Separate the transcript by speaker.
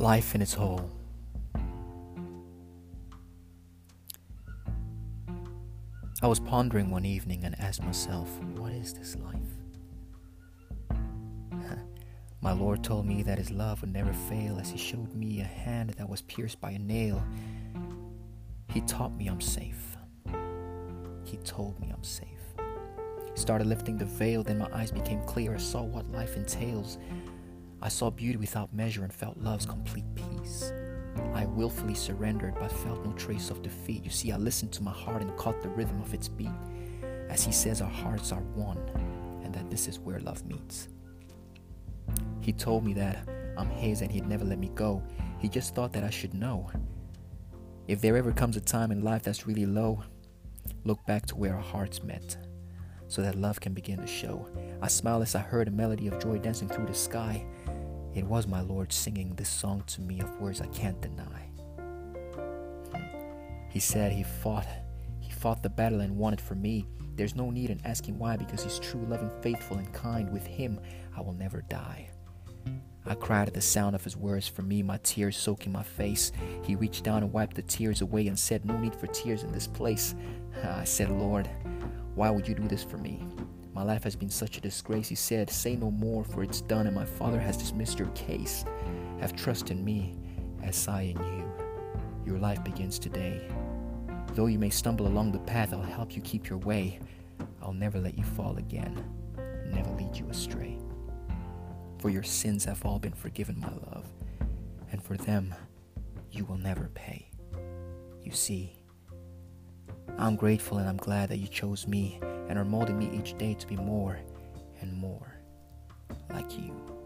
Speaker 1: Life in its whole. I was pondering one evening and asked myself, what is this life? My Lord told me that His love would never fail as He showed me a hand that was pierced by a nail. He taught me I'm safe. He told me I'm safe. He started lifting the veil, then my eyes became clear. I saw what life entails. I saw beauty without measure and felt love's complete peace. I willfully surrendered but felt no trace of defeat. You see, I listened to my heart and caught the rhythm of its beat. As he says, our hearts are one, and that this is where love meets. He told me that I'm his and he'd never let me go. He just thought that I should know. If there ever comes a time in life that's really low, look back to where our hearts met so that love can begin to show. I smiled as I heard a melody of joy dancing through the sky. It was my Lord singing this song to me of words I can't deny. He said he fought, he fought the battle and won it for me. There's no need in asking why because he's true, loving, faithful, and kind. With him, I will never die. I cried at the sound of his words for me, my tears soaking my face. He reached down and wiped the tears away and said, No need for tears in this place. I said, Lord, why would you do this for me? My life has been such a disgrace. He said, Say no more, for it's done, and my Father has dismissed your case. Have trust in me as I in you. Your life begins today. Though you may stumble along the path, I'll help you keep your way. I'll never let you fall again, never lead you astray. For your sins have all been forgiven, my love, and for them you will never pay. You see, I'm grateful and I'm glad that you chose me and are molding me each day to be more and more like you.